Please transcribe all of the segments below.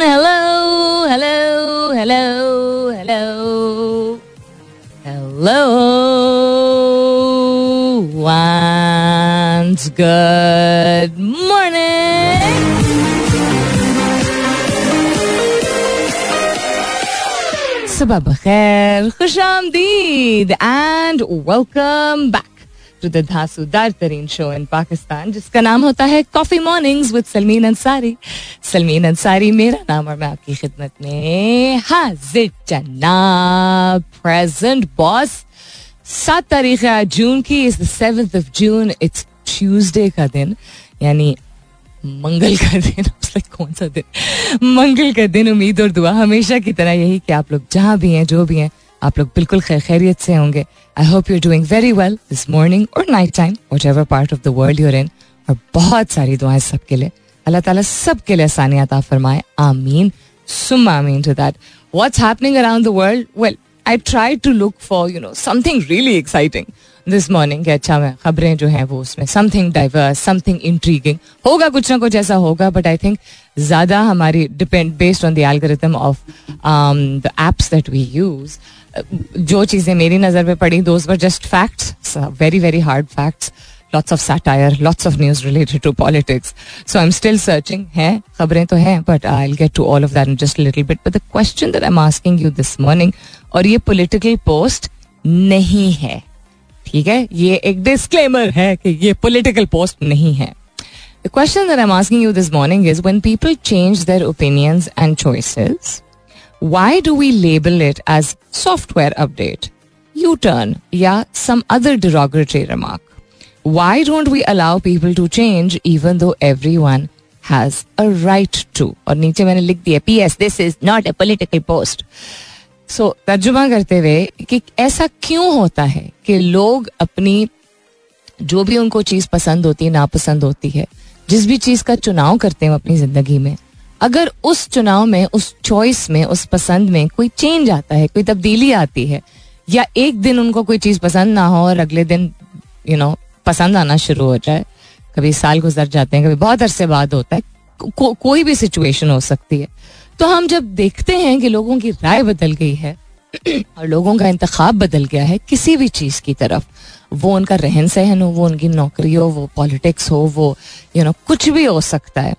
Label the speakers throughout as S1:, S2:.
S1: hello hello hello hello. Hello. Once good morning. सुबह बखैर खुश आमदीद and welcome back to the धांसूदार तरीन शो इन पाकिस्तान जिसका नाम होता है coffee mornings with Salmeen Ansari Salmeen Ansari मेरा नाम और मैं आपकी खिदमत में हाजिर जनाब प्रेजेंट बॉस सात तारीख है आज जून की is the seventh of June it's Tuesday का दिन यानी मंगल का दिन like, कौन सा दिन? मंगल का दिन उम्मीद और दुआ हमेशा की तरह यही कि आप लोग जहाँ भी हैं जो भी हैं आप लोग बिल्कुल खैर खैरियत से होंगे। I hope you doing very well this morning और night time whatever part of the world you're in और बहुत सारी दुआएँ सबके लिए। अल्लाह ताला सबके लिए आसानियात आ फरमाए। आमीन। सुम आमीन to that what's happening around the world well I try to look for you know something really exciting this morning अच्छा मैं खबरें जो हैं वो उसमें समथिंग डाइवर्स समथिंग इंट्रीगिंग होगा कुछ ना कुछ ऐसा होगा बट आई थिंक ज़्यादा हमारी depend based on the of the apps that we use जो चीज़ें मेरी नज़र में पड़ी दोज पर just facts very very hard facts lots of satire lots of news related to politics so I am still searching है, खबरें तो हैं but I get to all of that just little bit but the question that I am asking you this morning और ये political post नहीं है ठीक है? ये एक डिस्क्लेमर है कि ये पॉलिटिकल पोस्ट नहीं है। The question that I am asking you this morning is when people change their opinions and choices why do we label it as software update U turn या some other derogatory remark why don't we allow people to change even though everyone has a right to और नीचे मैंने लिख दिया PS this is not a political post so तर्जुमा करते हुए कि ऐसा क्यों होता है कि लोग अपनी जो भी उनको चीज़ पसंद होती है नापसंद होती है जिस भी चीज़ का चुनाव करते हैं अपनी ज़िंदगी में अगर उस चुनाव में उस चॉइस में उस पसंद में कोई चेंज आता है कोई तब्दीली आती है या एक दिन उनको कोई चीज़ पसंद ना हो और अगले दिन यू नो पसंद आना शुरू हो जाए कभी साल गुजर जाते हैं कभी बहुत अरसे बाद होता है को, कोई भी सिचुएशन हो सकती है। तो हम जब देखते हैं कि लोगों की राय बदल गई है और लोगों का इंतखाब बदल गया है किसी भी चीज़ की तरफ़ वो उनका रहन सहन हो वो उनकी नौकरी हो वो पॉलिटिक्स हो वो यू you नो know, कुछ भी हो सकता है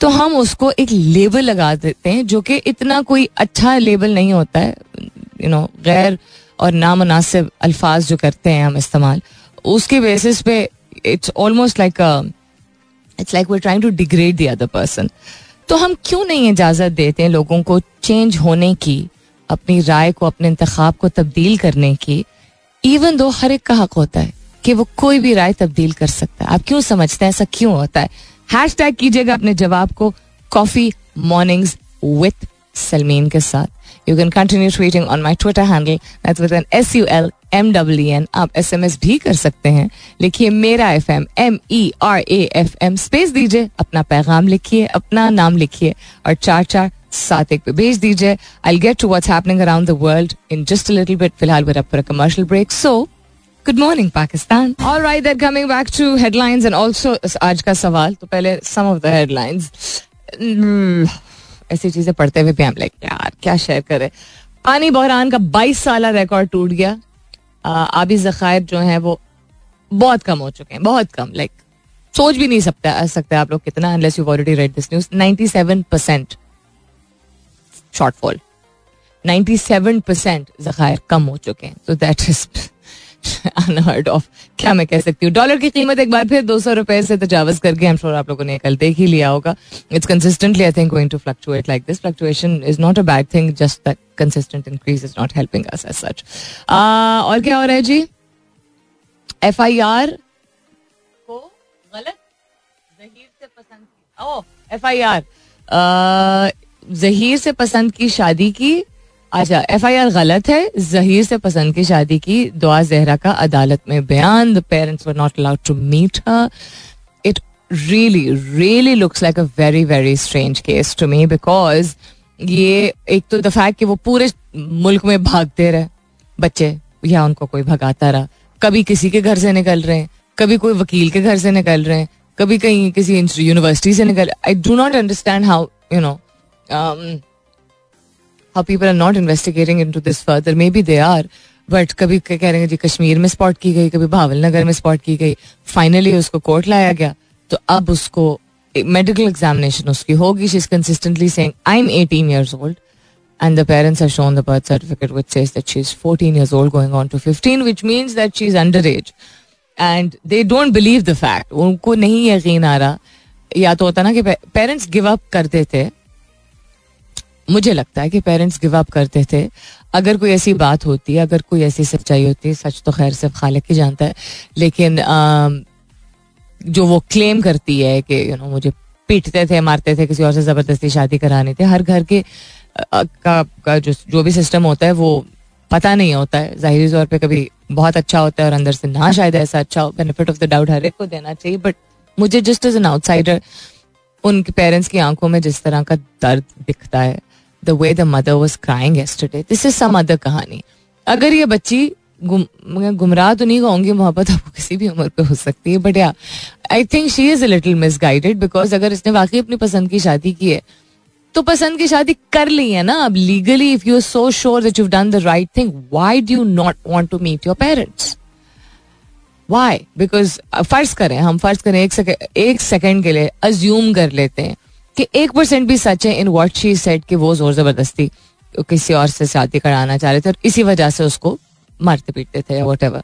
S1: तो हम उसको एक लेबल लगा देते हैं जो कि इतना कोई अच्छा लेबल नहीं होता है यू नो गैर और नामनासिब अल्फाज जो करते हैं हम इस्तेमाल उसके बेसिस पे it's almost like it's like we trying to degrade the other person तो हम क्यों नहीं इजाज़त देते हैं लोगों को चेंज होने की, अपनी राय को, अपने इंतखाब को तब्दील करने की? इवन दो हर एक का हक होता है कि वो कोई भी राय तब्दील कर सकता है। आप क्यों समझते हैं? ऐसा क्यों होता है? हैश टैग कीजिएगा अपने जवाब को कॉफ़ी मॉर्निंग्स विथ सलमीन के साथ। You can continue tweeting on my Twitter handle S U L M W N आप एस एम एस भी कर सकते हैं। लिखिए मेरा F M M E R A F M space दीजिए, अपना पैगाम लिखिए, अपना नाम लिखिए, और चार चार सात एक पे भेज दीजिए। I get to what's happening around the world in just little bit फ़िलहाल for a commercial break. So good morning Pakistan all right that coming back to headlines and also आज का सवाल तो पहले सम ऑफ़ द हेडलाइंस ऐसी चीज़ें पढ़ते हुए भी हम लाइक यार, क्या शेयर करें? पानी बहरान का 22 साल रिकॉर्ड टूट गया। आबी जखायर जो है वो बहुत कम हो चुके हैं, बहुत कम लाइक सोच भी नहीं सकते सकते आप लोग कितना unless you already read this news 97 percent shortfall 97 percent जखायर कम हो चुके हैं. तो दैट इज़ अनहर्ड ऑफ़ क्या मैं कह सकती हूँ? डॉलर की कीमत एक बार फिर दो सौ रुपए से तजावज करके हम श्योर आप लोगों ने कल देख ही लिया होगा. It's consistently I think going to fluctuate like this fluctuation is not a bad thing just that consistent increase is not helping us as such और क्या हो रहा है जी? एफ़ आई आर को गलत जहीर से पसंद की। Oh F I R Zaheer से पसंद की शादी की अच्छा एफ़ आई आर गलत है जहीर से पसंद की शादी की दुआ जहरा का अदालत में बयान the parents were not allowed to meet her it really really looks like a very very strange case to me because ये एक तो द फैक्ट कि वो पूरे मुल्क में भागते रहे। बच्चे या उनको कोई भगाता रहा। कभी किसी के घर से निकल रहे हैं, कभी कोई वकील के घर से निकल रहे हैं, कभी कहीं किसी यूनिवर्सिटी से निकल I do not understand how you know how people are not investigating into this further maybe they are but कभी कह रहे हैं जी कश्मीर में स्पॉट की गई, कभी भावल नगर में स्पॉट की गई। फाइनली उसको कोर्ट लाया गया। तो अब उसको मेडिकल एग्जामिनेशन उसकी होगी। She is consistently saying I am 18 years old and the parents have shown the birth certificate which says that she is 14 years old going on to 15 which means that she is under age and they don't believe the fact उनको नहीं यकीन आ रहा। या तो होता ना कि parents give up करते थे। मुझे लगता है कि पेरेंट्स गिव अप करते थे। अगर कोई ऐसी बात होती है अगर कोई ऐसी सच्चाई होती है सच तो खैर सिर्फ़ खालिक ही जानता है। लेकिन uh, जो वो क्लेम करती है कि यू नो मुझे पीटते थे मारते थे किसी और से ज़बरदस्ती शादी करानी थे। हर घर के का, का जो जो भी सिस्टम होता है वो पता नहीं होता है। ज़ाहिर तौर पे कभी बहुत अच्छा होता है और अंदर से ना शायद ऐसा अच्छा हो। बेनिफिट ऑफ़ द डाउट हर एक को देना चाहिए बट मुझे जस्ट एज एन आउटसाइडर उनके पेरेंट्स की आँखों में जिस तरह का दर्द दिखता है the way the mother was crying this is some other कहानी। अगर ये बच्ची गुमराह तो नहीं कहूँगी मोहब्बत आपको किसी भी उम्र पे हो सकती है बट या I think she is a little misguided because अगर इसने वाकई अपनी पसंद की शादी की है तो पसंद की शादी कर ली है ना, अब legally if you are so sure that you done the right thing why do you not want to meet your parents why because फ़र्ज़ करें, हम फ़र्ज़ करें, एक सेकंड एक सेकंड के लिए अज्यूम कर लेते हैं कि एक परसेंट भी सच है इन वॉट शी सेट कि वो ज़ोर ज़बरदस्ती किसी और से शादी कराना चाह रहे थे और इसी वजह से उसको मारते पीटते थे वट एवर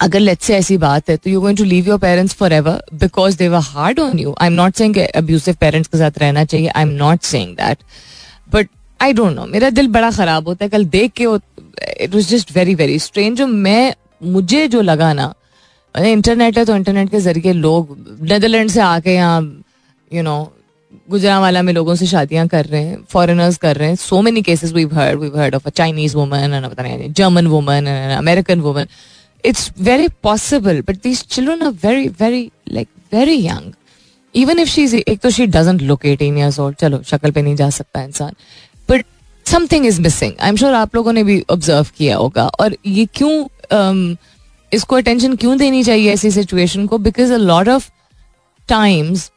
S1: अगर लेट्स से ऐसी बात है तो you going to leave your parents forever because they were hard on you I am not saying abusive parents के साथ रहना चाहिए I am not saying that but I don't know मेरा दिल बड़ा खराब होता है कल देख के it was just very very strange जो मैं मुझे जो लगा ना इंटरनेट है तो इंटरनेट के ज़रिए लोग नदरलैंड से आके यहाँ यू नो गुजरावाला में लोगों से शादियाँ कर रहे हैं फॉरेनर्स कर रहे हैं। So many cases we heard we heard of a Chinese woman पता नहीं German woman American woman it's very possible but these children are very very like very young even if she is एक तो she doesn't look eighteen years old चलो शक्ल पे नहीं जा सकता इंसान। But something is missing I am sure आप लोगों ने भी ऑब्ज़र्व किया होगा। और ये क्यों um, इसको अटेंशन क्यों देनी चाहिए ऐसी सिचुएशन को? Because a lot of times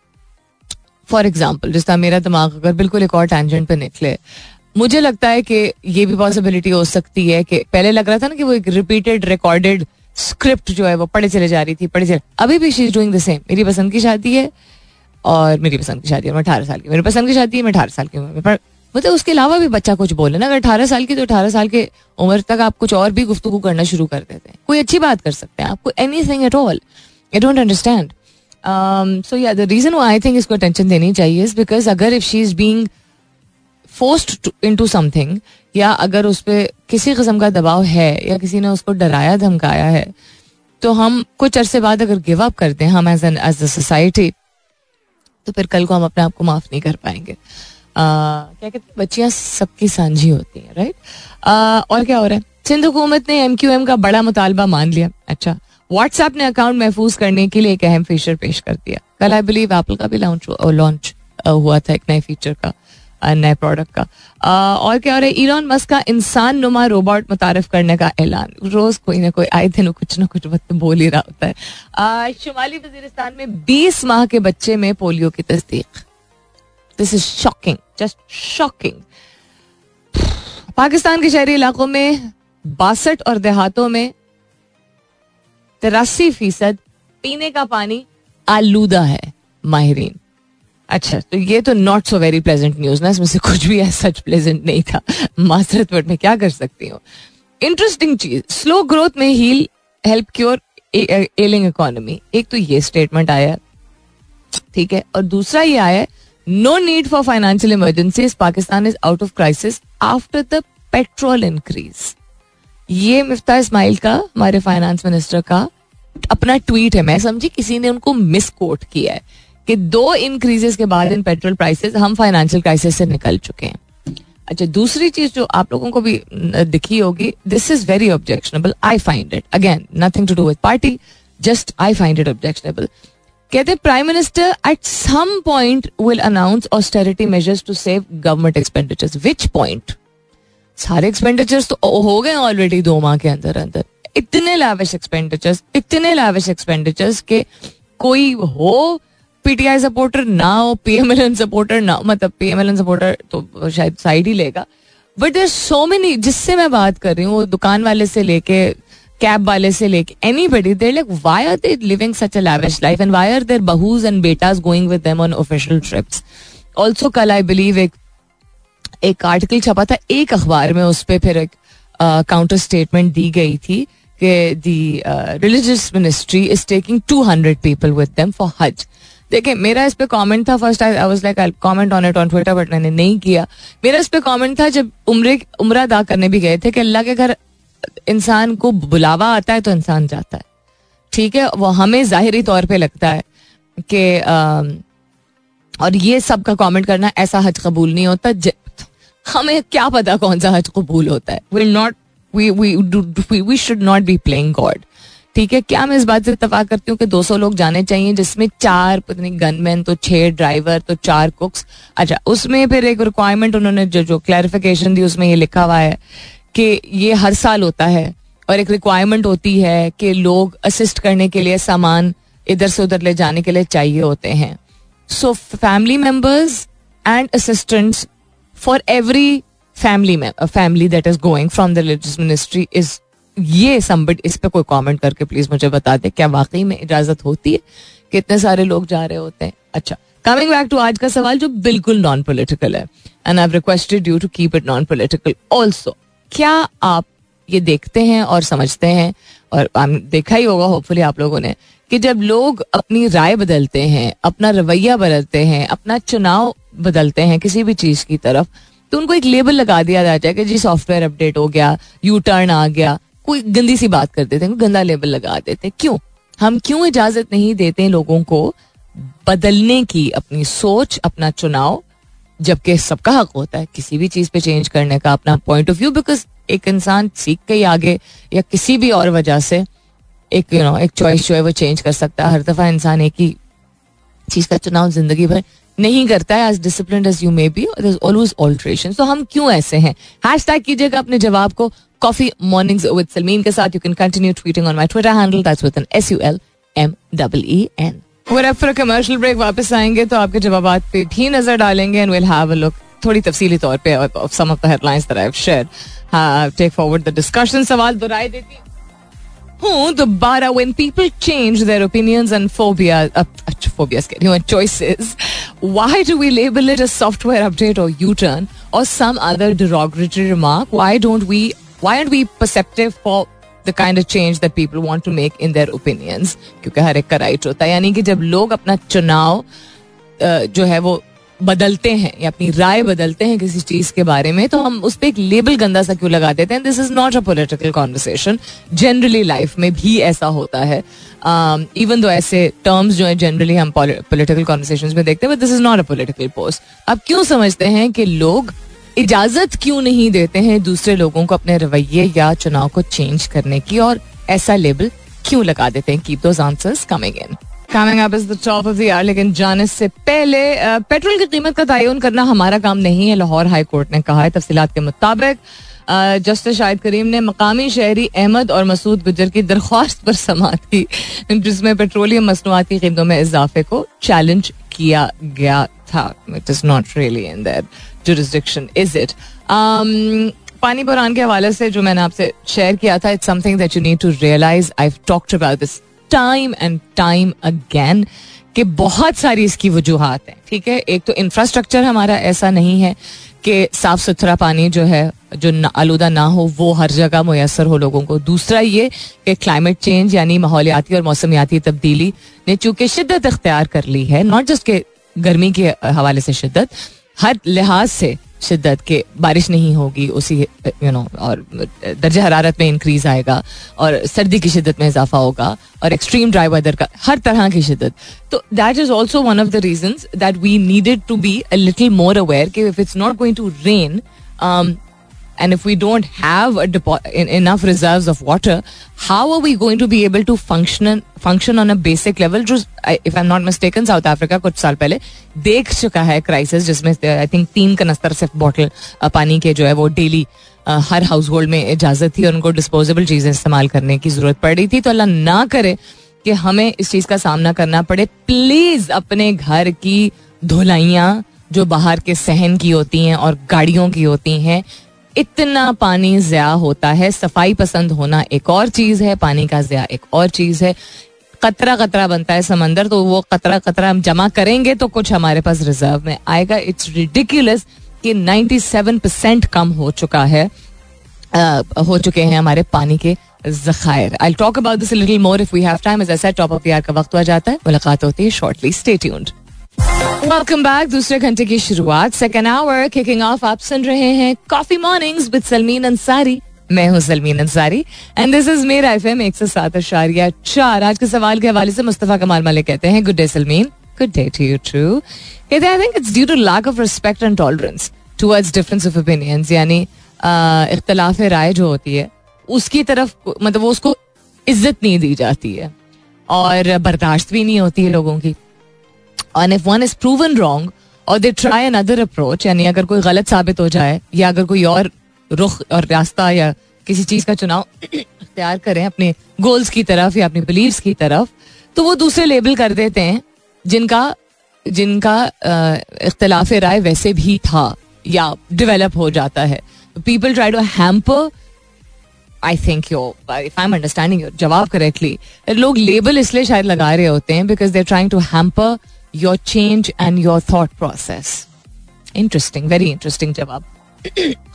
S1: for example जिस तरह मेरा दिमाग अगर बिल्कुल एक और टेंजेंट पे निकले, मुझे लगता है कि ये भी पॉसिबिलिटी हो सकती है कि पहले लग रहा था ना कि वो एक रिपीटेड रिकॉर्डेड स्क्रिप्ट जो है वो पढ़े चले जा रही थी, पढ़े चले अभी भी she is doing the same मेरी पसंद की शादी है और मेरी पसंद की शादी है, मैं अठारह साल की मेरी पसंद की शादी है, मैं अठारह साल की उम्र में मतलब उसके अलावा भी बच्चा कुछ बोले ना, अगर अठारह साल की तो अठारह साल के उम्र तक आप कुछ और भी गुफ्तु करना शुरू कर देते हैं। कोई अच्छी बात कर सकते हैं, आपको anything at all I don't understand so या द रीजन आई थिंक इसको अटेंशन देनी चाहिए इज़ बिकॉज़ अगर if she is being forced into something या अगर उस पर किसी किस्म का दबाव है, या किसी ने उसको डराया, धमकाया है तो हम कुछ अरसे बाद अगर गिव अप करते हैं, हम as an as a society तो फिर कल को हम अपने आप को माफ़ नहीं कर पाएँगे। क्या कहते हैं? बच्चियाँ सबकी साझी होती हैं राइट और क्या हो रहा है? सिंध हुकूमत ने एम क्यू एम का बड़ा मुतालबा मान लिया। अच्छा। व्हाट्सएप ने अकाउंट महफूज करने के लिए एक अहम फीचर पेश कर दिया। कल आई बिलीव एप्पल का भी लॉन्च लॉन्च हुआ था एक नए फीचर का नए प्रोडक्ट का। और क्या हो रहा है? ईरान मस्क का इंसान नुमा रोबोट मुतारफ करने का ऐलान। रोज कोई ना कोई, आए दिन कुछ ना कुछ वक्त बोल ही रहा होता है। शुमाली वजीरिस्तान में 20 माह के बच्चे में पोलियो की तस्दीक। This is shocking just shocking Pakistan के शहरी इलाकों में बासठ और देहातों में तिरासी फ़ीसद पीने का पानी आलूदा है, माहरीन. अच्छा तो ये तो not so very pleasant news ना, इसमें से कुछ भी सच प्लेजेंट नहीं था। मासरत वर्ड में क्या कर सकती हूँ? इंटरेस्टिंग चीज़ स्लो ग्रोथ में heal help cure ailing economy एक तो ये स्टेटमेंट आया, ठीक है, और दूसरा ये आया no need for financial emergency Pakistan is out of crisis after the petrol increase ये मिफ्ता इस्माइल का, हमारे फाइनेंस मिनिस्टर का, अपना ट्वीट है। मैं समझी, किसी ने उनको मिस कोट किया है कि दो इंक्रीजेस के बाद इन पेट्रोल प्राइसेस हम फाइनेंशियल क्राइसिस से निकल चुके हैं। अच्छा दूसरी चीज़ जो आप लोगों को भी दिखी होगी this is very objectionable I find it again nothing to do with party just I find it objectionable कहते prime minister at some point will announce austerity measures to save government expenditures which point सारे expenditures तो हो गए already दो माह के अंदर अंदर। इतने लाविश एक्सपेंडिचर्स इतने लाविश एक्सपेंडिचर्स के कोई हो पीटीआई सपोर्टर ना हो पीएमएलएन सपोर्टर ना मतलब पीएमएलएन सपोर्टर तो शायद साइड ही लेगा। बट देर सो मेनी जिससे मैं बात कर रही हूँ दुकान वाले से लेके कैब वाले से लेके anybody there like why are they living such a lavish life and why are their बहूज and बेटाज going with on official trips also कल आई बिलीव एक एक आर्टिकल छपा था, एक अखबार में उस पर फिर एक काउंटर स्टेटमेंट दी गई थी कि the religious ministry is taking two hundred people with them for hajj देखिए, मेरा इस पे कमेंट था first I was like I comment on it on Twitter but मैंने नहीं किया। मेरा इस पे कमेंट था जब उम्र उम्र अदा करने भी गए थे कि अल्लाह के घर इंसान को बुलावा आता है तो इंसान जाता है। ठीक है, वो हमें जाहिरी तौर पे लगता है कि और ये सब का कमेंट करना ऐसा हज कबूल नहीं होता। हमें क्या पता कौन सा हज कबूल होता है। Will not we should not be playing God ठीक है? क्या मैं इस बात से इतफाक करती हूँ कि 200 लोग जाने चाहिए, जिसमें चार पत्नी गनमैन तो छह ड्राइवर तो चार कुक्स अच्छा उसमें फिर एक रिक्वायरमेंट उन्होंने जो जो क्लैरिफिकेशन दी, उसमें ये लिखा हुआ है कि ये हर साल होता है और एक रिक्वायरमेंट होती है कि लोग असिस्ट करने के लिए सामान इधर से उधर ले जाने के लिए चाहिए होते हैं। So family members and assistants for every family में family that is going from the religious ministry is ये समबट इस पे कोई कमेंट करके प्लीज़ मुझे बता दे, क्या वाकई में इजाज़त होती है कितने सारे लोग जा रहे होते हैं? अच्छा कमिंग बैक टू आज का सवाल जो बिल्कुल नॉन पोलिटिकल है and I requested you to keep it non political also क्या आप ये देखते हैं और समझते हैं? और देखा ही होगा होपफुली आप लोगों ने, कि जब लोग अपनी राय बदलते हैं, अपना रवैया बदलते हैं, अपना चुनाव बदलते हैं किसी भी चीज़ की तरफ़ तो उनको एक लेबल लगा दिया जाता है कि जी सॉफ्टवेयर अपडेट हो गया यू टर्न आ गया। कोई गंदी सी बात कर देते हैं गंदा लेबल लगा देते हैं। क्यों? हम क्यों इजाज़त नहीं देते लोगों को बदलने की अपनी सोच अपना चुनाव जबकि सबका हक होता है किसी भी चीज़ पे चेंज करने का अपना पॉइंट ऑफ़ व्यू बिकॉज़ एक इंसान सीख के ही आगे या किसी भी और वजह से एक यू you नो know, एक चॉइस जो है वो चेंज कर सकता है। हर दफ़ा इंसान एक ही चीज़ का चुनाव ज़िंदगी भर नहीं करता है as discipline as you may be always alteration तो हम क्यों ऐसे हैं? हैश टैग कीजिएगा अपने जवाब को कॉफ़ी मॉर्निंग विद सलमीन के साथ. You can continue tweeting on my Twitter handle that's with an S U L M double E N for commercial break वापस आएँगे तो आपके जवाब पे भी नज़र डालेंगे and will have a look थोड़ी तफसीली तौर पे of some of the headlines that I have shared take forward the discussion सवाल दोहराई देती हूँ दोबारा when people change their opinions and phobia uh, phobias you know, choices why do we label it a software update or U-turn or some other derogatory remark why don't we why aren't we perceptive for the kind of change that people want to make in their opinions क्योंकि हर एक का right होता है यानी कि जब लोग अपना चुनाव जो है वो बदलते हैं, या अपनी राय बदलते हैं किसी चीज़ के बारे में तो हम उस पर एक लेबल गंदा सा क्यों लगा देते हैं this is not a political conversation generally life में भी ऐसा होता है. इवन दो ऐसे टर्म्स जो है जनरली हम पोलिटिकल कॉन्वर्सेशन में देखते हैं but this is not a political post अब क्यों समझते हैं कि लोग इजाज़त क्यों नहीं देते हैं दूसरे लोगों को अपने रवैये या चुनाव को चेंज करने की? और ऐसा लेबल क्यों लगा देते हैं? Keep those answers coming in coming up is the top of the year लेकिन जाने से पहले पेट्रोल की कीमत का तयन करना हमारा काम नहीं है, लाहौर हाई कोर्ट ने कहा है। तफसीत के मुताबिक जस्टिस शाहिद करीम ने मकामी शहरी अहमद और मसूद गुजर की दरख्वास्त पर समात की, जिसमें पेट्रोलियम मसनूआत की कीमतों में इजाफे को चैलेंज किया गया था। It is not really in that jurisdiction is it पानी बुरान के हवाले से जो मैंने आपसे शेयर किया था it's something that you need to realise I talked about this time and time again कि बहुत सारी इसकी वजूहत हैं, ठीक है? एक तो इंफ्रास्ट्रक्चर हमारा ऐसा नहीं है कि साफ़ सुथरा पानी जो है, जो आलूदा ना हो, वो हर जगह मैसर हो लोगों को। दूसरा ये कि क्लाइमेट चेंज यानी माहौलियाती और मौसमियाती तब्दीली ने चूँकि शिद्दत इख्तियार कर ली है नॉट जस्ट के गर्मी के हवाले से शिद्दत, हर लिहाज से शिद्दत के, बारिश नहीं होगी, उसी यू नो और दर्ज हरारत में इंक्रीज आएगा और सर्दी की शिद्दत में इजाफा होगा और एक्सट्रीम ड्राई वेदर का, हर तरह की शिद्दत। तो that is also one of the reason that we needed to be a little more aware कि if it's not going to rain And if we don't have a depo- enough reserves of water, how are we going to be able to function function on a basic level? जो if I'm not mistaken, South Africa कुछ साल पहले देख चुका है crisis जिसमें I think तीन कनस्तर सिर्फ़ बॉटल पानी के जो है वो डेली हर हाउस होल्ड में इजाज़त थी और उनको डिस्पोजेबल चीज़ें इस्तेमाल करने की ज़रूरत पड़ रही थी तो अल्लाह ना करे कि हमें इस चीज़ का सामना करना पड़े प्लीज़ अपने घर की धुलाइयाँ जो बाहर के सहन की होती हैं और गाड़ियों की होती हैं इतना पानी ज़्या होता है सफ़ाई पसंद होना एक और चीज़ है पानी का ज़्या एक और चीज़ है। कतरा कतरा बनता है समंदर तो वो कतरा कतरा हम जमा करेंगे तो कुछ हमारे पास रिज़र्व में आएगा। इट्स रिडिकुलस कि 97 परसेंट कम हो चुका है आ, हो चुके हैं हमारे पानी के जखायर। I talk about this little more if we have time as top of year का वक्त आ जाता है। मुलाकात होती है shortly stay tuned welcome back दूसरे घंटे की शुरुआत. सेकेंड आवर किकिंग ऑफ़ आप सुन रहे हैं coffee mornings with Salmeen Ansari मैं हूँ Salmeen Ansari and this is मेरा एफ़ एम एक सौ सात अशारिया चार. आज के सवाल के हवाले से मुस्तफ़ा कमाल मलिक कहते हैं good day Salmeen good day to you true कहते I think it's due to lack of respect and tolerance towards difference of opinions यानी इख्तलाफ राय जो होती है, उसकी तरफ़ मतलब वो उसको इज़्ज़त नहीं दी जाती है और बर्दाश्त भी नहीं होती है लोगों की। And if one is proven wrong और they try another approach यानी अगर कोई गलत साबित हो जाए या अगर कोई और रुख और रास्ता या किसी चीज़ का चुनाव तैयार करें अपने गोल्स की तरफ़ या अपने बिलीव्स की तरफ़ तो वो दूसरे लेबल कर देते हैं जिनका जिनका इख्तलाफ राय वैसे भी था, या डिवेलप हो जाता है। People try to hamper I think your if I am understanding your जवाब करेक्टली लोग लेबल इसलिए शायद लगा रहे होते हैं because they trying to hamper your change and your thought process interesting very interesting जवाब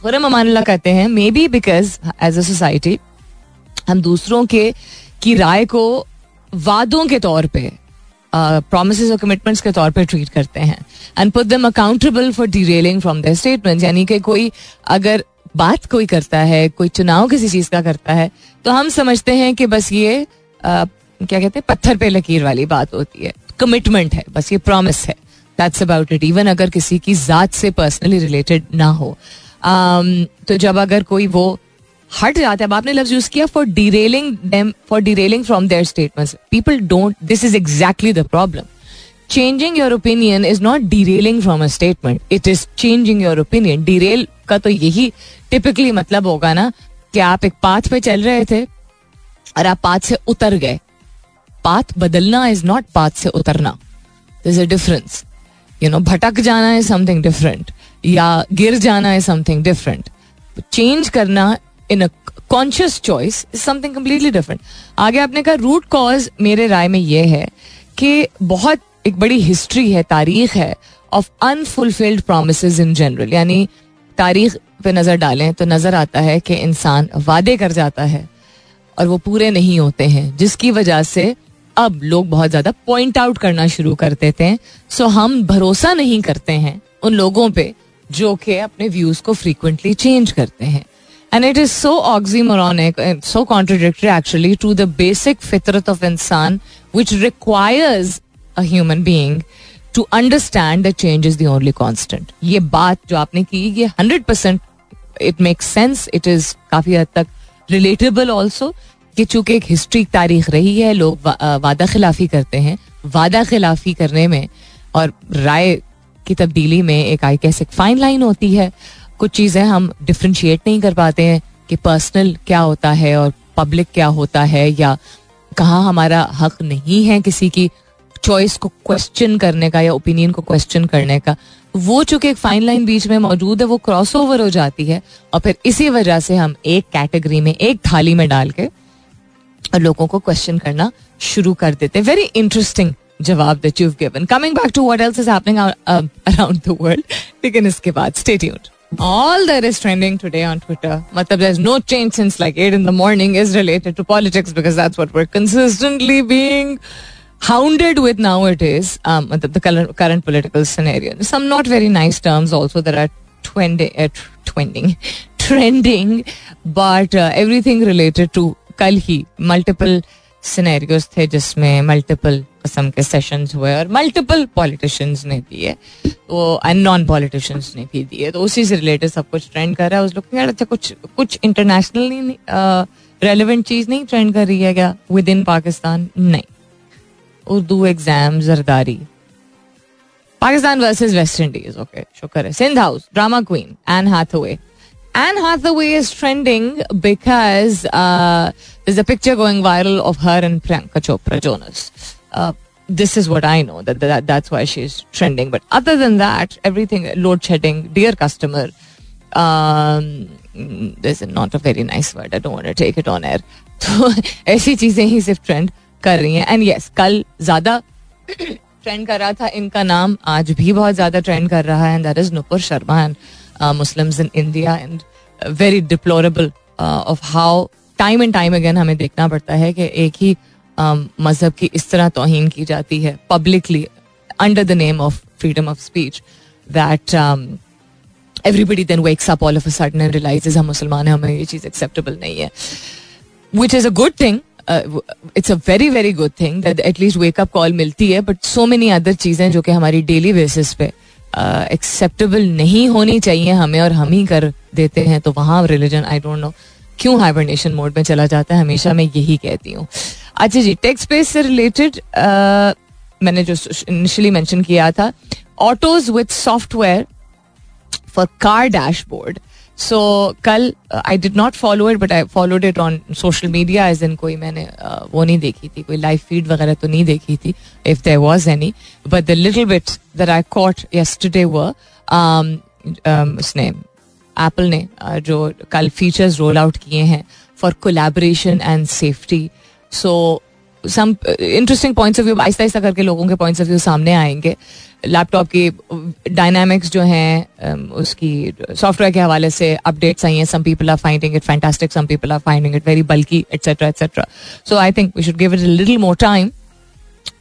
S1: खुरम अमान कहते हैं maybe because as a society हम दूसरों के की राय को वादों के तौर पे प्रोमिस और कमिटमेंट्स के तौर पे ट्रीट करते हैं and put them accountable for derailing from their statement यानी कि कोई अगर बात कोई करता है कोई चुनाव किसी चीज़ का करता है तो हम समझते हैं कि बस ये आ, क्या कहते हैं पत्थर पे लकीर वाली बात होती है। कमिटमेंट है बस ये प्रॉमिस है. दैट्स अबाउट इट इवन अगर किसी की जात से पर्सनली रिलेटेड ना हो. Um, तो जब अगर कोई वो हट जाता है अब आपने लफ्ज यूज़ किया for derailing them for derailing from their statements people don't this is exactly the problem changing your opinion is not derailing from a statement it is changing your opinion derail का तो यही typically मतलब होगा ना कि आप एक path पे चल रहे थे और आप पाथ से उतर गए. पाथ बदलना इज़ नॉट पाथ से उतरना is a difference you know भटक जाना है समथिंग डिफरेंट या गिर जाना है समथिंग डिफरेंट चेंज करना in a conscious choice is something completely different आगे आपने कहा रूट कॉज मेरे राय में यह है कि बहुत एक बड़ी हिस्ट्री है तारीख है of unfulfilled promise in general यानी तारीख पे नज़र डालें तो नज़र आता है कि इंसान वादे कर जाता है और वो पूरे नहीं होते हैं जिसकी वजह से अब लोग बहुत ज़्यादा पॉइंट आउट करना शुरू कर देते हैं। सो हम भरोसा नहीं करते हैं उन लोगों पे जो कि अपने व्यूज़ को फ्रीक्वेंटली चेंज करते हैं। And it is so oxymoronic so contradictory actually to the basic फितरत ऑफ़ इंसान which requires a human being to understand the change is the only constant ये बात जो आपने की, ये hundred percent it make sense it is काफ़ी हद तक रिलेटेबल ऑल्सो कि चूँकि एक हिस्ट्री तारीख रही है लोग वा, वादा खिलाफी करते हैं। वादा खिलाफी करने में और राय की तब्दीली में एक आई कैसे फाइन लाइन होती है। कुछ चीज़ें हम डिफ्रेंशिएट नहीं कर पाते हैं कि पर्सनल क्या होता है और पब्लिक क्या होता है या कहाँ हमारा हक नहीं है किसी की चॉइस को क्वेश्चन करने का या ओपिनियन को क्वेश्चन करने का। वो चूँकि एक फाइन लाइन बीच में मौजूद है वो क्रॉस ओवर हो जाती है और फिर इसी वजह से हम एक कैटेगरी में एक थाली में डाल के लोगों को क्वेश्चन करना शुरू कर देते वेरी इंटरेस्टिंग जवाब that you given coming back to what else is happening around the world लेकिन इसके बाद stay tuned All that is trending today on Twitter, matlab there's no change since like 8 in the morning is related to politics because that's what we're consistently being hounded with nowadays. Um, the current, current political scenario. Some not very nice terms also that are trending, uh, trending, trending, but uh, everything related to कल ही multiple scenarios थे जिसमें multiple किस्म के sessions हुए और multiple politicians ने दिए वो एंड नॉन पॉलिटिशियंस ने भी दिए। तो उसी से रिलेटेड सब कुछ ट्रेंड कर रहा है। उस लोग अच्छा कुछ कुछ इंटरनेशनल रेलिवेंट चीज़ नहीं ट्रेंड कर रही है क्या? विद इन पाकिस्तान नहीं। Urdu exam Zardari. Pakistan versus West Indies okay शुक्र है। Sindh house drama queen Anne Hathaway Is trending because uh, there's a picture going viral of her and Priyanka Chopra Jonas. Uh, this is what I know that, that that's why she's trending. But other than that, everything load shedding, dear customer. Um, this is not a very nice word. I don't want to take it on air. तो ऐसी चीज़ें ही सिर्फ़ trend कर रही हैं and yes कल ज़्यादा trend कर रहा था इनका नाम आज भी बहुत ज़्यादा ट्रेंड कर रहा है and that is Nupur Sharma and Muslims in India and very deplorable of how time and time again हमें देखना पड़ता है कि एक ही um, मज़हब की इस तरह तोहन की जाती है publicly under the name of freedom of speech that everybody then wakes up all of sudden and हम मुसलमान हैं हमें ये चीज़ एक्सेप्टेबल नहीं है। Which is a good thing it's a very very good thing that at least wake up call मिलती है बट सो मेनी अदर चीज़ें जो कि हमारी डेली बेसिस पे एक्सेप्टेबल नहीं होनी चाहिए हमें और हम ही कर देते हैं तो वहाँ रिलीजन आई डोंट नो क्यों हाइबरनेशन मोड में चला जाता है, हमेशा मैं यही कहती हूँ। अच्छा जी टेक्स स्पेस से रिलेटेड मैंने जो इनिशियली मेंशन किया था autos with software for car dashboard so कल I did not follow it but I followed it on social media as in कोई मैंने uh, वो नहीं देखी थी कोई लाइव फ़ीड वगैरह तो नहीं देखी थी if there was any but the little bit that I caught yesterday were उसने एप्पल ने uh, जो कल फीचर्स रोल आउट किए हैं for collaboration and safety so some interesting points of view आहिस्ता आहिस्ता करके लोगों के पॉइंट्स ऑफ़ व्यू सामने आएँगे। लैपटॉप की डायनामिक्स जो हैं उसकी सॉफ्टवेयर के हवाले से अपडेट्स आई हैं। Some people are finding it fantastic some people are finding it very बल्कि etcetera etcetera so I think we should give it little more time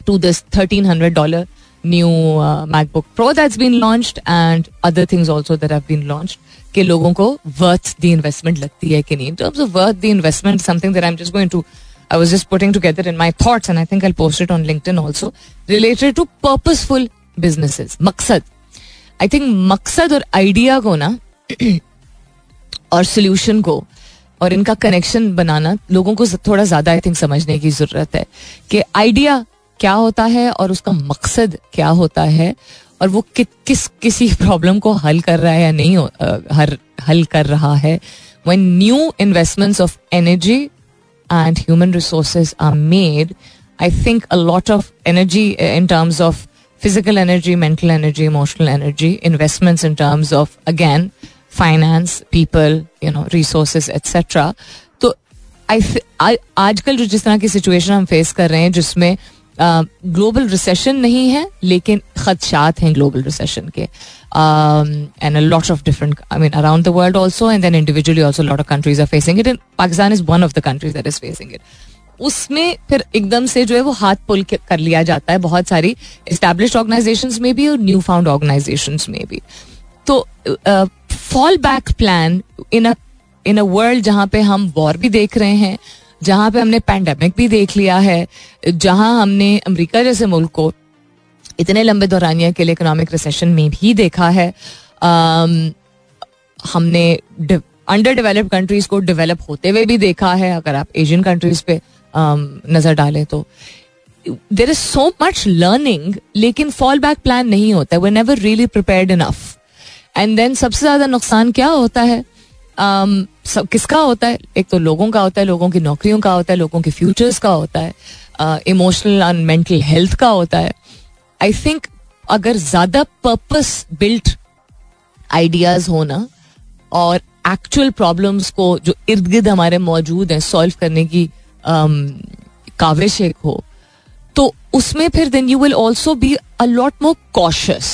S1: to this thirteen hundred dollar uh, MacBook Pro that's been launched and other things also that have been launched कि लोगों को worth the investment लगती है कि नहीं। In terms of worth the investment something that I'm just going to I was just putting together in my thought and I think I post on LinkedIn also related to purposeful business मकसद I think मकसद और idea को ना और solution को और इनका connection बनाना लोगों को थोड़ा ज़्यादा आई थिंक समझने की ज़रूरत है कि आइडिया क्या होता है और उसका मकसद क्या होता है और वो कि, किस किसी प्रॉब्लम को हल कर रहा है या नहीं हर हल कर रहा है one new investments of energy and human resources are made, I think a lot of energy in terms of physical energy, mental energy, emotional energy, investments in terms of, again, finance, people, you know, resources, etc. तो I आजकल जो जिस तरह की situation हम face कर रहे हैं जिसमें ग्लोबल रिसेशन नहीं है, लेकिन खदशात हैं ग्लोबल रिसेशन के। And lot of different I mean around the world also and then individually also lot of countries are facing it in Pakistan is one of the countries that is facing it उसमें फिर एकदम से जो है वो हाथ पुल कर लिया जाता है बहुत सारी इस्टेब्लिश ऑर्गेनाइजेशन में भी और न्यू फाउंड ऑर्गेनाइजेशन में भी। तो fall back plan in in a world जहाँ पे हम वॉर भी देख रहे हैं जहाँ पे हमने पैंडेमिक भी देख लिया है जहाँ हमने अमेरिका जैसे मुल्क को इतने लंबे दौरानिया के लिए इकोनॉमिक रिसेशन में भी देखा है um, हमने अंडर डेवलप्ड कंट्रीज़ को डेवलप होते हुए भी देखा है अगर आप एशियन कंट्रीज़ पे नज़र डालें तो। There is so much learning लेकिन फॉल बैक प्लान नहीं होता है they never really prepared enough and then सबसे ज़्यादा नुकसान क्या होता है? Um, सब किसका होता है? एक तो लोगों का होता है लोगों की नौकरियों का होता है लोगों के फ्यूचर्स का होता है इमोशनल एंड मेंटल हेल्थ का होता है। आई थिंक अगर ज़्यादा पर्पस बिल्ट आइडियाज़ होना और एक्चुअल प्रॉब्लम्स को जो इर्द गिर्द हमारे मौजूद हैं सॉल्व करने की काविश एक हो तो उसमें फिर then you will also be a lot more cautious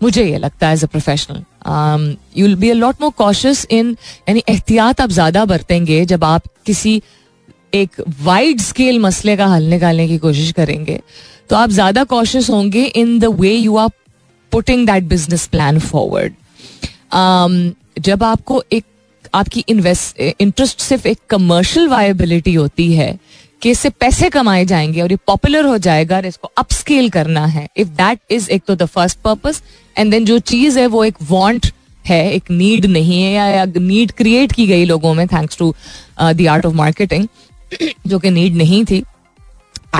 S1: मुझे ये लगता है as a professional you will be a more cautious in यानी एहतियात आप ज़्यादा बरतेंगे जब आप किसी एक वाइड स्केल मसले का हल निकालने की कोशिश करेंगे। तो आप ज़्यादा कॉशियस होंगे in the way you are putting that business plan forward जब आपको एक, आपकी इंटरेस्ट सिर्फ़ एक कमर्शियल वायबिलिटी होती है कि इससे पैसे कमाए जाएँगे और ये पॉपुलर हो जाएगा और इसको अपस्केल करना है। इफ़ दैट इज़ एक तो the first purpose and then जो चीज़ है वो एक वॉन्ट है, एक नीड नहीं है, या नीड क्रिएट की गई लोगों में thanks to the art of marketing जो कि नीड नहीं थी।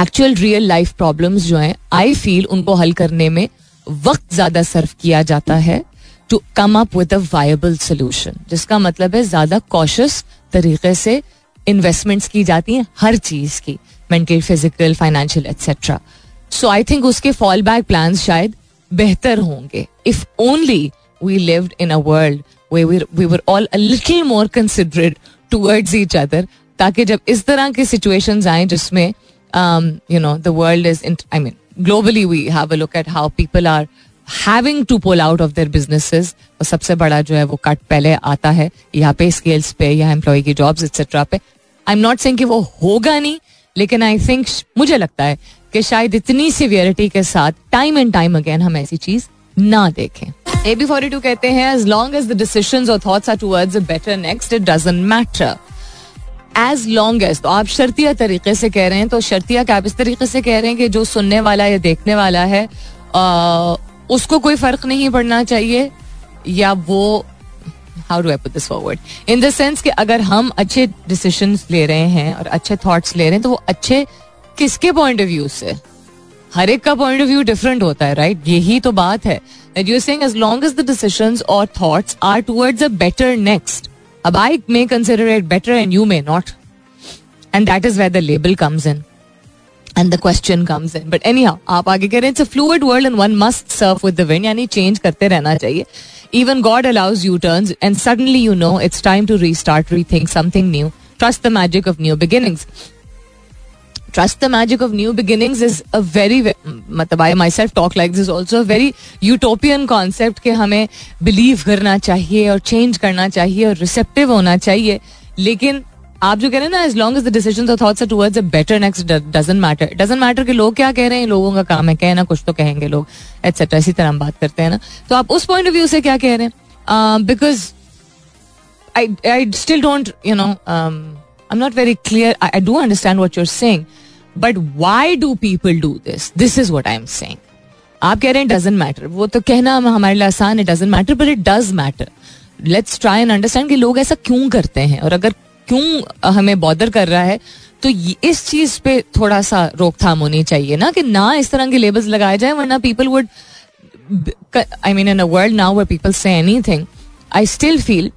S1: एक्चुअल रियल लाइफ प्रॉब्लम्स जो हैं आई फील उनको हल करने में वक्त ज़्यादा सर्व किया जाता है to come up with a viable solution जिसका मतलब है ज़्यादा कॉशियस तरीके से इन्वेस्टमेंट्स की जाती हैं, हर चीज़ की mental physical financial etcetera so I think उसके फॉल बैक प्लान शायद बेहतर होंगे. If only we lived in a world we were all a little more considerate towards each other ताकि जब इस तरह की सिचुएशंस आए जिसमें you know the world is I mean globally we have a look at how people are having to pull out of their businesses तो सबसे बड़ा जो है वो कट पहले आता है यहाँ पे स्केल्स पे या एम्प्लॉय की जॉब्स एक्सेट्रा पे। आई एम नॉट सेइंग कि वो होगा नहीं, लेकिन आई थिंक मुझे लगता है कि शायद इतनी सिवियरिटी के साथ टाइम एंड टाइम अगेन हम ऐसी चीज़ ना देखें। ए बी फोर्टी टू कहते हैं as long as the decision और thoughts are towards better next it doesn't matter as long as तो आप शर्तिया तरीके से कह रहे हैं तो शर्तिया क्या आप इस तरीके से कह रहे हैं कि जो सुनने वाला या देखने वाला है उसको कोई फ़र्क नहीं पड़ना चाहिए, या वो how do I put this forward in the sense कि अगर हम अच्छे डिसीज़न ले रहे हैं और अच्छे थॉट्स ले रहे हैं तो वो अच्छे किसके पॉइंट ऑफ़ व्यू से? हर एक का पॉइंट ऑफ़ व्यू डिफरेंट होता है राइट right? यही तो बात है। डिसीजंस और thoughts are towards a better next अब I may consider it better and you may not and that is where the label comes in and the question comes in but anyhow आप आगे कह रहे हैं it's a fluid world and one must serve with the wind यानी change करते रहना चाहिए। Even God allows you turns and suddenly you know it's time to restart rethink something new trust the magic of new beginnings trust the magic of new beginnings is a very मतलब I myself talk like this also very utopian concept के हमें believe करना चाहिए और change करना चाहिए और receptive होना चाहिए। लेकिन आप जो कह रहे हैं ना as long as the decision thoughts towards a better next doesn't matter doesn't matter कि लोग क्या कह रहे हैं, लोगों का काम है कहना कुछ तो कहेंगे लोग एटसेट्रा इसी तरह हम बात करते हैं ना। तो आप उस पॉइंट ऑफ़ व्यू से क्या कह रहे हैं? Because I I still don't you know I am not very clear I do understand what you're saying but why do people do this this is what I am saying आप कह रहे हैं doesn't matter वो तो कहना हमारे लिए आसान है doesn't matter but it does matter let's try and understand कि लोग ऐसा क्यों करते हैं? और अगर क्यों हमें बॉदर कर रहा है? तो इस चीज़ पे थोड़ा सा रोकथाम होनी चाहिए ना कि ना इस तरह के लेबल्स लगाए जाए वरना people would I mean in a world now where people say anything I still feel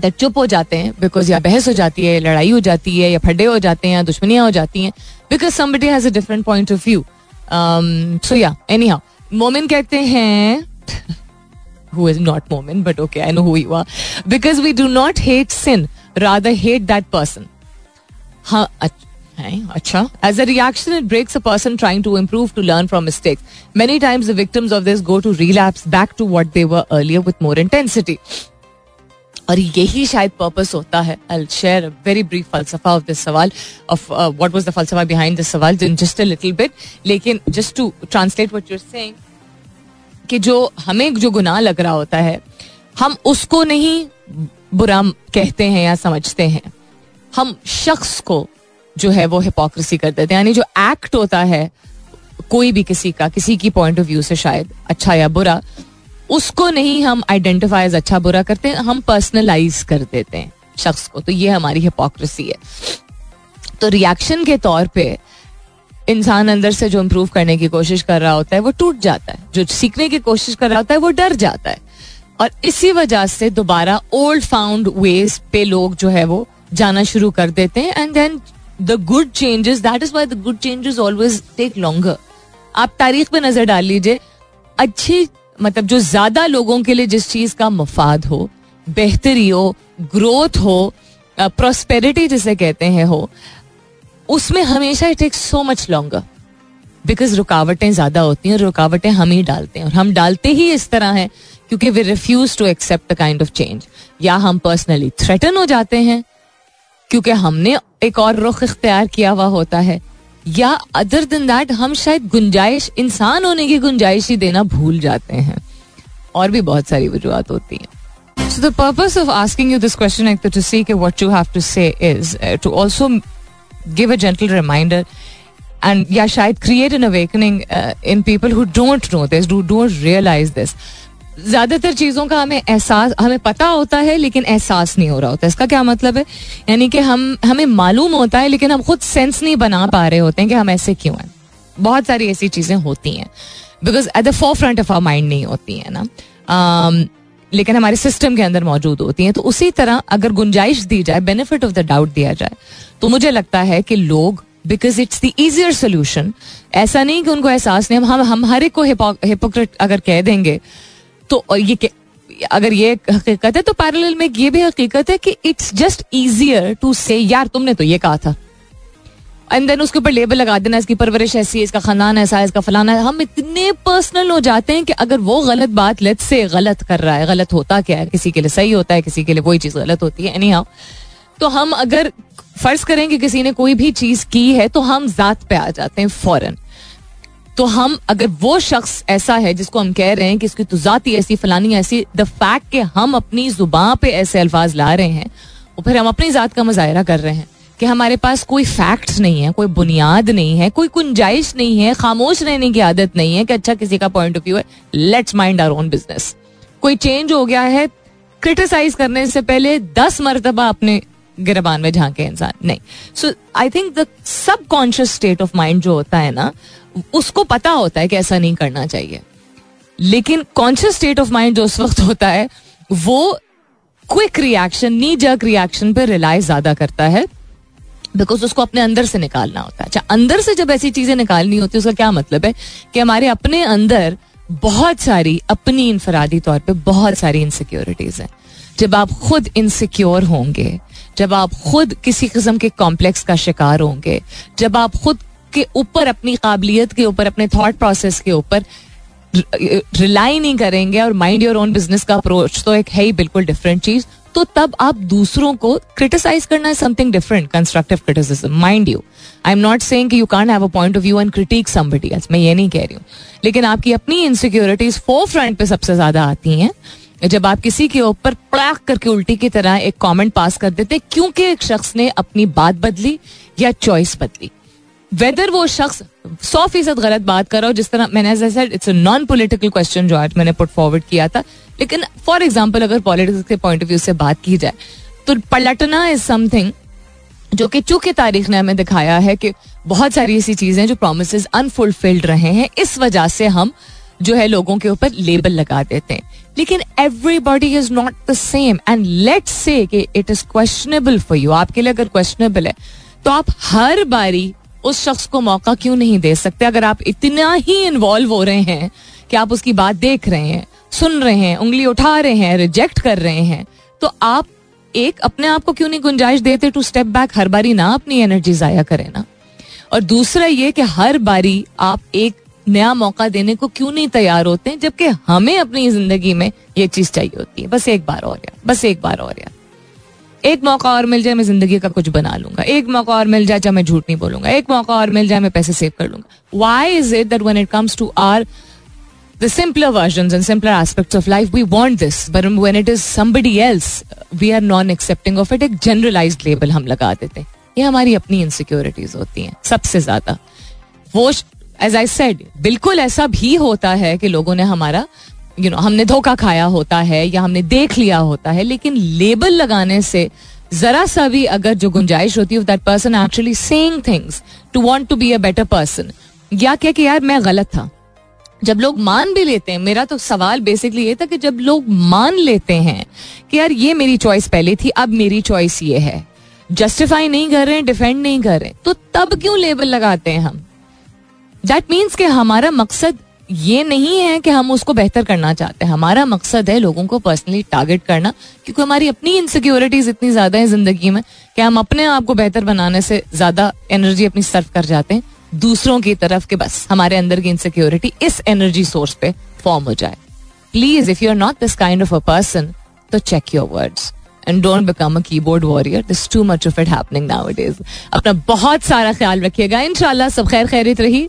S1: that चुप हो जाते हैं बिकॉज़ या बहस हो जाती है लड़ाई हो जाती है या फड्डे हो जाते हैं या दुश्मनियाँ हो जाती हैं because somebody has a different point of view so या एनी हाउ मोमिन कहते हैं not Momin, but okay, I know who you are. Because we do not hate sin, rather hate that person. Huh? As a reaction it breaks a person trying to improve to learn from mistake many times the of this go to relapse back to what they were earlier more intensity और यही शायद purpose होता है I share very brief फलसफा of this सवाल of what was the फलसफा behind this सवाल just a little bit लेकिन just to translate what you're saying जो हमें जो गुनाह लग रहा होता है, हम उसको नहीं बुरा कहते हैं या समझते हैं। हम शख्स को जो है वो हिपोक्रेसी कर देते हैं। यानी जो एक्ट होता है, कोई भी किसी का, किसी की पॉइंट ऑफ़ व्यू से शायद अच्छा या बुरा, उसको नहीं हम आइडेंटिफाई अच्छा बुरा करते हैं, हम पर्सनलाइज कर देते हैं शख्स को। तो ये हमारी हिपोक्रेसी है। तो रिएक्शन के तौर पे इंसान अंदर से जो इम्प्रूव करने की कोशिश कर रहा होता है, वो टूट जाता है। जो सीखने की कोशिश कर रहा होता है, वो डर जाता है। और इसी वजह से दोबारा ओल्ड फाउंड वेज पे लोग जो है वो जाना शुरू कर देते हैं। And then the good changes that is why the good changes always take longer आप तारीख पे नज़र डाल लीजिए। अच्छी मतलब जो ज़्यादा लोगों के लिए जिस चीज़ का मफाद हो, बेहतरी हो ग्रोथ हो प्रोस्पेरिटी जिसे कहते हैं हो, उसमें हमेशा it takes so much longer because रुकावटें ज़्यादा होती हैं और रुकावटें हम ही डालते हैं। और हम डालते ही इस तरह हैं क्योंकि we refuse to accept kind of change या हम पर्सनली थ्रेटन हो जाते हैं, क्योंकि हमने एक और रुख इख्तियार किया हुआ होता है। या अदर दिन दैट हम शायद गुंजाइश, इंसान होने की गुंजाइश ही देना भूल जाते हैं। और भी बहुत सारी वजूहत होती हैं। So the of asking you this question give a gentle reminder and या शायद create an awakening in people who don't know this don't realise this ज़्यादातर चीज़ों का हमें एहसास हमें पता होता है लेकिन एहसास नहीं हो रहा होता। इसका क्या मतलब है? यानी कि हम हमें मालूम होता है लेकिन हम खुद सेंस नहीं बना पा रहे होते हैं कि हम ऐसे क्यों हैं। बहुत सारी ऐसी चीज़ें होती हैं। Because at the forefront of our mind नहीं होती है ना। Um, लेकिन हमारे सिस्टम के अंदर मौजूद होती हैं। तो उसी तरह अगर गुंजाइश दी जाए बेनिफिट ऑफ़ द डाउट दिया जाए तो मुझे लगता है कि लोग because it's the easier solution ऐसा नहीं कि उनको एहसास नहीं हम हम हर एक को हिपोक्रेट अगर कह देंगे तो ये अगर ये हकीकत है तो पैरेलल में ये भी हकीकत है कि इट्स जस्ट इजियर टू से यार, तुमने तो ये कहा था. एंड देन उसके ऊपर लेबल लगा देना, इसकी परवरिश ऐसी है, इसका खानदान ऐसा है, इसका फलाना है। हम इतने पर्सनल हो जाते हैं कि अगर वो गलत बात लेट से गलत कर रहा है, गलत होता क्या है, किसी के लिए सही होता है, किसी के लिए वही चीज़ गलत होती है एनी हाउ तो हम अगर फ़र्ज़ करें कि किसी ने कोई भी चीज़ की है तो हम जात पे आ जाते हैं फ़ौरन। तो हम, अगर वो शख्स ऐसा है जिसको हम कह रहे हैं कि इसकी तो जाती ऐसी, फलानी ऐसी द फैक्ट के हम अपनी ज़ुबान पे ऐसे अल्फाज ला रहे हैं, और फिर हम अपनी जात का मुजाहरा कर रहे हैं कि हमारे पास कोई फैक्ट्स नहीं है, कोई बुनियाद नहीं है, कोई गुंजाइश नहीं है, खामोश रहने की आदत नहीं है कि अच्छा किसी का पॉइंट ऑफ़ व्यू है let's mind our own business कोई चेंज हो गया है क्रिटिसाइज करने से पहले दस मरतबा अपने गिरबान में झांके इंसान, नहीं. So I think the subconscious state of mind जो होता है ना उसको पता होता है कि ऐसा नहीं करना चाहिए। लेकिन कॉन्शियस स्टेट ऑफ़ माइंड जो उस वक्त होता है, वो quick reaction knee jerk reaction पे रिलाई ज़्यादा करता है। बिकॉज़ उसको अपने अंदर से निकालना होता है। अच्छा अंदर से जब ऐसी चीज़ें निकालनी होती है, उसका क्या मतलब है? कि हमारे अपने अंदर बहुत सारी, अपनी इनफरादी तौर पे बहुत सारी इनसिक्योरिटीज हैं। जब आप खुद इनसिक्योर होंगे, जब आप खुद किसी किस्म के कॉम्प्लेक्स का शिकार होंगे, जब आप खुद के ऊपर अपनी काबिलियत के ऊपर, अपने थॉट प्रोसेस के ऊपर रिलाई नहीं करेंगे और माइंड योर ओन बिज़नेस का अप्रोच तो एक है ही बिल्कुल डिफरेंट चीज़। तो तब आप दूसरों को क्रिटिसाइज करना है something different constructive criticism mind you I am not saying कि you can't have a point of view and critique somebody मैं ये नहीं कह रही हूँ। लेकिन आपकी अपनी इनसिक्योरिटीज फोर फ्रंट पे सबसे ज़्यादा आती हैं। जब आप किसी के ऊपर पड़ाक करके उल्टी की तरह एक कमेंट पास कर देते, क्योंकि एक शख्स ने अपनी बात बदली या चॉइस बदली। वेदर वो शख्स सौ फ़ीसद गलत बात कर रहा हो, जिस तरह मैंने it's a non political question जो आज मैंने पुट फॉरवर्ड किया था। लेकिन फॉर एग्ज़ाम्पल अगर पॉलिटिक्स के पॉइंट ऑफ़ व्यू से बात की जाए तो पलटना इज़ समथिंग जो कि चूँकि तारीख ने हमें दिखाया है कि बहुत सारी ऐसी चीज़ें जो प्रोमिस अनफुलफिल्ड रहे हैं, इस वजह से हम जो है लोगों के ऊपर लेबल लगा देते हैं। लेकिन everybody is not the same and let say it is questionable for you आपके लिए अगर क्वेश्चनेबल है तो आप हर बारी उस शख्स को मौका क्यों नहीं दे सकते? अगर आप इतना ही इन्वॉल्व हो रहे हैं कि आप उसकी बात देख रहे हैं, सुन रहे हैं, उंगली उठा रहे हैं रिजेक्ट कर रहे हैं तो आप एक अपने आप को क्यों नहीं गुंजाइश देते टू स्टेप बैक हर बारी ना अपनी एनर्जी जाया करें ना। और दूसरा ये कि हर बारी आप एक नया मौका देने को क्यों नहीं तैयार होते? जबकि हमें अपनी ज़िंदगी में ये चीज़ चाहिए होती है। बस एक बार और यार बस एक बार और यार एक मौका और मिल जाए, मैं ज़िंदगी का कुछ बना लूँगा। एक मौका और मिल जाए, जब मैं झूठ नहीं बोलूँगा। एक मौका और मिल जाए, मैं पैसे सेव कर लूँगा। Why is it that when it comes to our the simpler versions and simpler aspects of life, we want this, but when it is somebody else, we are non accepting of it. एक generalise label हम लगा देते हैं। ये हमारी अपनी insecurities होती हैं, सबसे ज़्यादा। वो एज आई सेड बिल्कुल ऐसा भी होता है कि लोगों ने हमारा यू नो हमने धोखा खाया होता है या हमने देख लिया होता है, लेकिन लेबल लगाने से जरा सा भी अगर जो गुंजाइश होती है that person actually saying things to want to be a better person या क्या कि यार मैं गलत था? जब लोग मान भी लेते हैं, मेरा तो सवाल बेसिकली ये था कि जब लोग मान लेते हैं कि यार ये मेरी चॉइस पहले थी, अब मेरी चॉइस ये है। जस्टिफाई नहीं कर रहे हैं डिफेंड नहीं कर रहे तो तब क्यों लेबल लगाते हैं हम? दैट मीन्स कि हमारा मकसद ये नहीं है कि हम उसको बेहतर करना चाहते हैं। हमारा मकसद है लोगों को पर्सनली टारगेट करना, क्योंकि हमारी अपनी इनसिक्योरिटीज इतनी ज़्यादा है ज़िंदगी में कि हम अपने आप को बेहतर बनाने से ज़्यादा एनर्जी अपनी सर्व कर जाते हैं। दूसरों की तरफ़ के बस, हमारे अंदर की इनसिक्योरिटी इस एनर्जी सोर्स पे फॉर्म हो जाए। Please if you are not this kind of a person तो check your words and don't become a keyboard warrior this too much of it happening now it is अपना बहुत सारा ख्याल रखिएगा। इनशाला सब खैर खैरित रही।